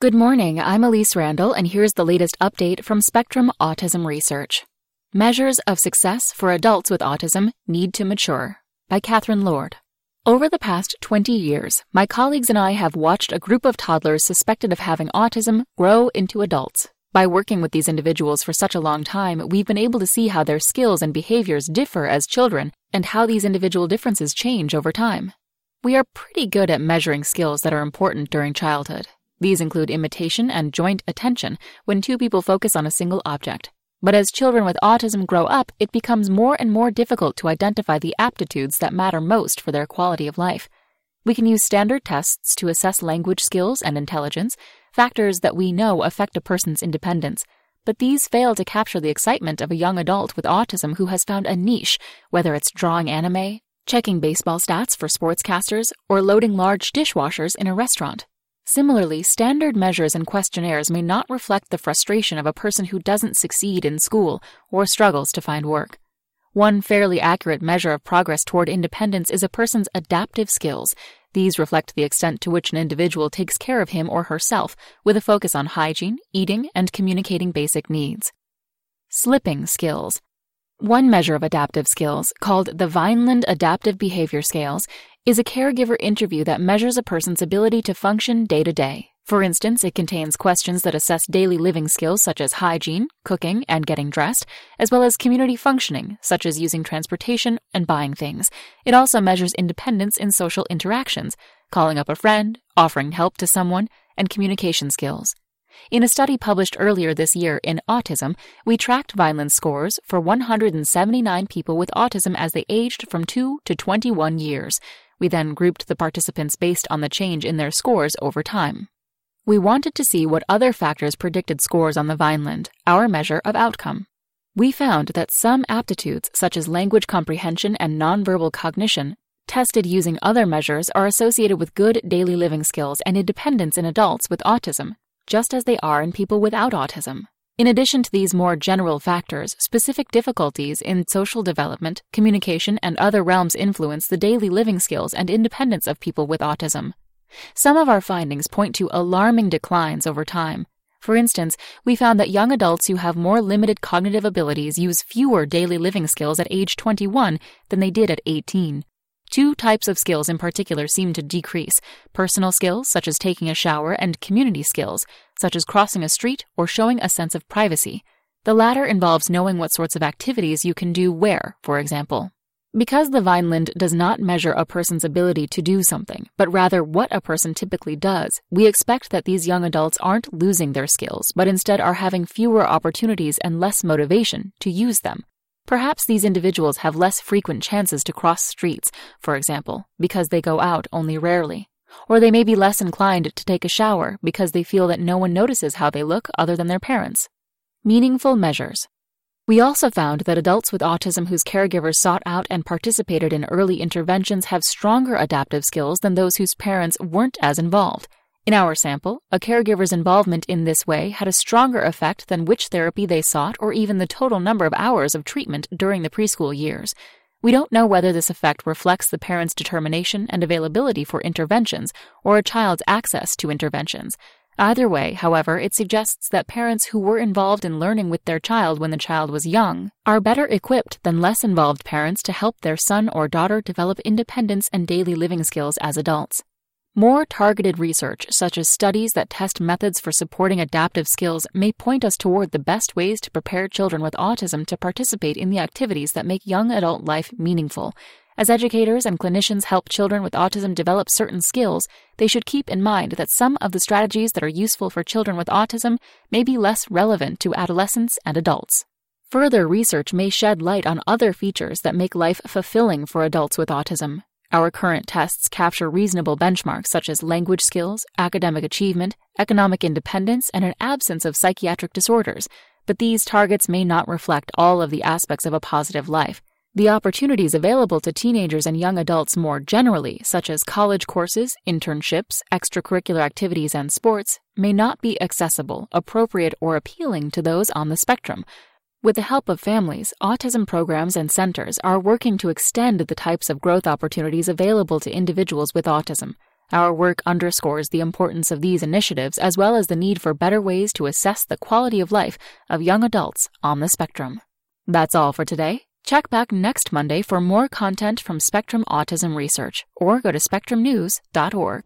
Good morning, I'm Elise Randall, and here's the latest update from Spectrum Autism Research. Measures of Success for Adults with Autism Need to Mature by Catherine Lord. Over the past 20 years, my colleagues and I have watched a group of toddlers suspected of having autism grow into adults. By working with these individuals for such a long time, we've been able to see how their skills and behaviors differ as children and how these individual differences change over time. We are pretty good at measuring skills that are important during childhood. These include imitation and joint attention when two people focus on a single object. But as children with autism grow up, it becomes more and more difficult to identify the aptitudes that matter most for their quality of life. We can use standard tests to assess language skills and intelligence, factors that we know affect a person's independence. But these fail to capture the excitement of a young adult with autism who has found a niche, whether it's drawing anime, checking baseball stats for sportscasters, or loading large dishwashers in a restaurant. Similarly, standard measures and questionnaires may not reflect the frustration of a person who doesn't succeed in school or struggles to find work. One fairly accurate measure of progress toward independence is a person's adaptive skills. These reflect the extent to which an individual takes care of him or herself, with a focus on hygiene, eating, and communicating basic needs. Slipping skills. One measure of adaptive skills, called the Vineland Adaptive Behavior Scales, is a caregiver interview that measures a person's ability to function day to day. For instance, it contains questions that assess daily living skills such as hygiene, cooking, and getting dressed, as well as community functioning, such as using transportation and buying things. It also measures independence in social interactions, calling up a friend, offering help to someone, and communication skills. In a study published earlier this year in Autism, we tracked Vineland scores for 179 people with autism as they aged from 2 to 21 years. We then grouped the participants based on the change in their scores over time. We wanted to see what other factors predicted scores on the Vineland, our measure of outcome. We found that some aptitudes, such as language comprehension and nonverbal cognition, tested using other measures are associated with good daily living skills and independence in adults with autism, just as they are in people without autism. In addition to these more general factors, specific difficulties in social development, communication, and other realms influence the daily living skills and independence of people with autism. Some of our findings point to alarming declines over time. For instance, we found that young adults who have more limited cognitive abilities use fewer daily living skills at age 21 than they did at 18. Two types of skills in particular seem to decrease personal skills, such as taking a shower, and community skills, such as crossing a street or showing a sense of privacy. The latter involves knowing what sorts of activities you can do where, for example. Because the Vineland does not measure a person's ability to do something, but rather what a person typically does, we expect that these young adults aren't losing their skills, but instead are having fewer opportunities and less motivation to use them. Perhaps these individuals have less frequent chances to cross streets, for example, because they go out only rarely. Or they may be less inclined to take a shower because they feel that no one notices how they look other than their parents. Meaningful measures. We also found that adults with autism whose caregivers sought out and participated in early interventions have stronger adaptive skills than those whose parents weren't as involved. In our sample, a caregiver's involvement in this way had a stronger effect than which therapy they sought or even the total number of hours of treatment during the preschool years. We don't know whether this effect reflects the parent's determination and availability for interventions or a child's access to interventions. Either way, however, it suggests that parents who were involved in learning with their child when the child was young are better equipped than less involved parents to help their son or daughter develop independence and daily living skills as adults. More targeted research, such as studies that test methods for supporting adaptive skills, may point us toward the best ways to prepare children with autism to participate in the activities that make young adult life meaningful. As educators and clinicians help children with autism develop certain skills, they should keep in mind that some of the strategies that are useful for children with autism may be less relevant to adolescents and adults. Further research may shed light on other features that make life fulfilling for adults with autism, our current tests capture reasonable benchmarks such as language skills, academic achievement, economic independence, and an absence of psychiatric disorders, but these targets may not reflect all of the aspects of a positive life. The opportunities available to teenagers and young adults more generally, such as college courses, internships, extracurricular activities, and sports, may not be accessible, appropriate, or appealing to those on the spectrum, with the help of families, autism programs and centers are working to extend the types of growth opportunities available to individuals with autism. Our work underscores the importance of these initiatives as well as the need for better ways to assess the quality of life of young adults on the spectrum. That's all for today. Check back next Monday for more content from Spectrum Autism Research or go to spectrumnews.org.